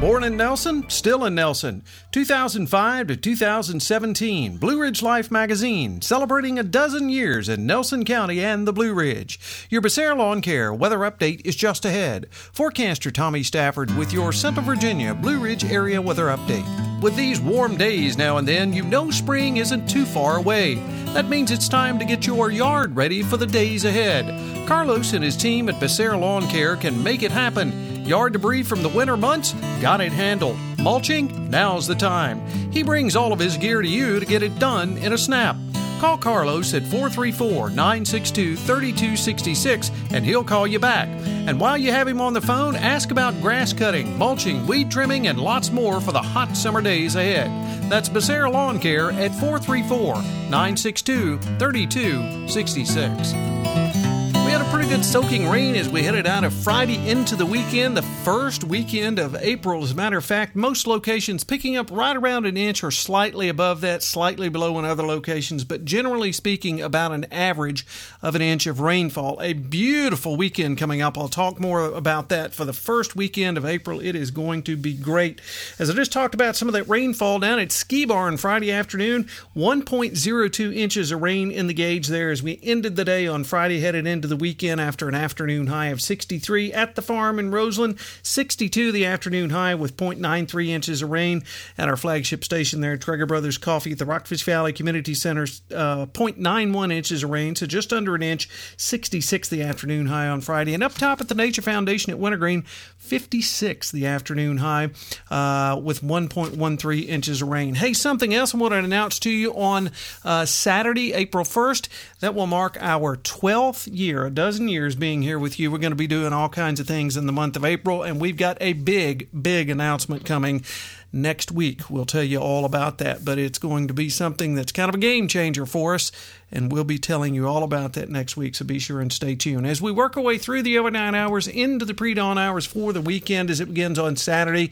Born in Nelson, still in Nelson. 2005 to 2017, Blue Ridge Life magazine, celebrating a dozen years in Nelson County and the Blue Ridge. Your Becerra Lawn Care weather update is just ahead. Forecaster Tommy Stafford with your Central Virginia Blue Ridge area weather update. With these warm days now and then, you know spring isn't too far away. That means it's time to get your yard ready for the days ahead. Carlos and his team at Becerra Lawn Care can make it happen. Yard debris from the winter months? Got it handled. Mulching? Now's the time. He brings all of his gear to you to get it done in a snap. Call Carlos at 434 962 3266 and he'll call you back. And while you have him on the phone, ask about grass cutting, mulching, weed trimming, and lots more for the hot summer days ahead. That's Becerra Lawn Care at 434 962 3266 had a pretty good soaking rain as we headed out of Friday into the weekend, the first weekend of April. As a matter of fact, most locations picking up right around an inch or slightly above that, slightly below in other locations, but generally speaking, about an average of an inch of rainfall. A beautiful weekend coming up. I'll talk more about that for the first weekend of April. It is going to be great. As I just talked about some of that rainfall down at Ski Barn Friday afternoon, 1.02 inches of rain in the gauge there as we ended the day on Friday, headed into the weekend after an afternoon high of 63 at the farm in Roseland, 62 the afternoon high with 0.93 inches of rain at our flagship station there, Trager Brothers Coffee at the Rockfish Valley Community Center, uh, 0.91 inches of rain, so just under an inch, 66 the afternoon high on Friday. And up top at the Nature Foundation at Wintergreen, 56 the afternoon high uh, with 1.13 inches of rain. Hey, something else I want to announce to you on uh, Saturday, April 1st, that will mark our 12th year, a dozen years being here with you. We're going to be doing all kinds of things in the month of April, and we've got a big, big announcement coming next week. We'll tell you all about that, but it's going to be something that's kind of a game changer for us and we'll be telling you all about that next week, so be sure and stay tuned. As we work our way through the overnight hours into the pre dawn hours for the weekend as it begins on Saturday,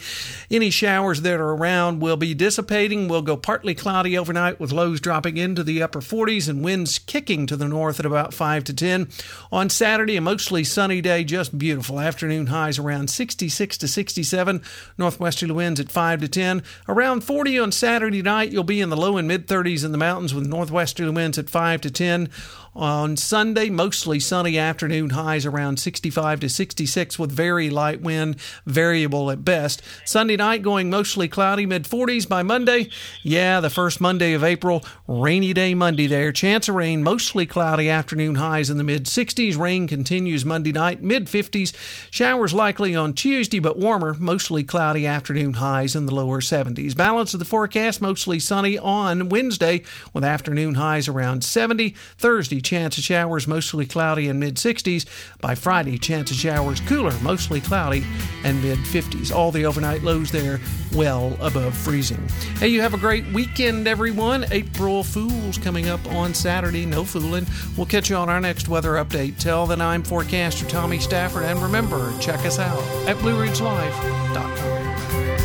any showers that are around will be dissipating. We'll go partly cloudy overnight with lows dropping into the upper 40s and winds kicking to the north at about 5 to 10. On Saturday, a mostly sunny day, just beautiful. Afternoon highs around 66 to 67, northwesterly winds at 5 to 10. Around 40 on Saturday night, you'll be in the low and mid 30s in the mountains with northwesterly winds at 5 5 to 10. On Sunday, mostly sunny afternoon highs around 65 to 66 with very light wind, variable at best. Sunday night going mostly cloudy, mid 40s by Monday. Yeah, the first Monday of April, rainy day Monday there. Chance of rain, mostly cloudy afternoon highs in the mid 60s. Rain continues Monday night, mid 50s. Showers likely on Tuesday, but warmer, mostly cloudy afternoon highs in the lower 70s. Balance of the forecast, mostly sunny on Wednesday with afternoon highs around 70. Thursday, chance of showers, mostly cloudy and mid 60s. By Friday, chance of showers, cooler, mostly cloudy and mid 50s. All the overnight lows there well above freezing. Hey, you have a great weekend, everyone. April Fools coming up on Saturday. No fooling. We'll catch you on our next weather update. Tell the I'm forecaster Tommy Stafford, and remember, check us out at BlueRidgeLife.com.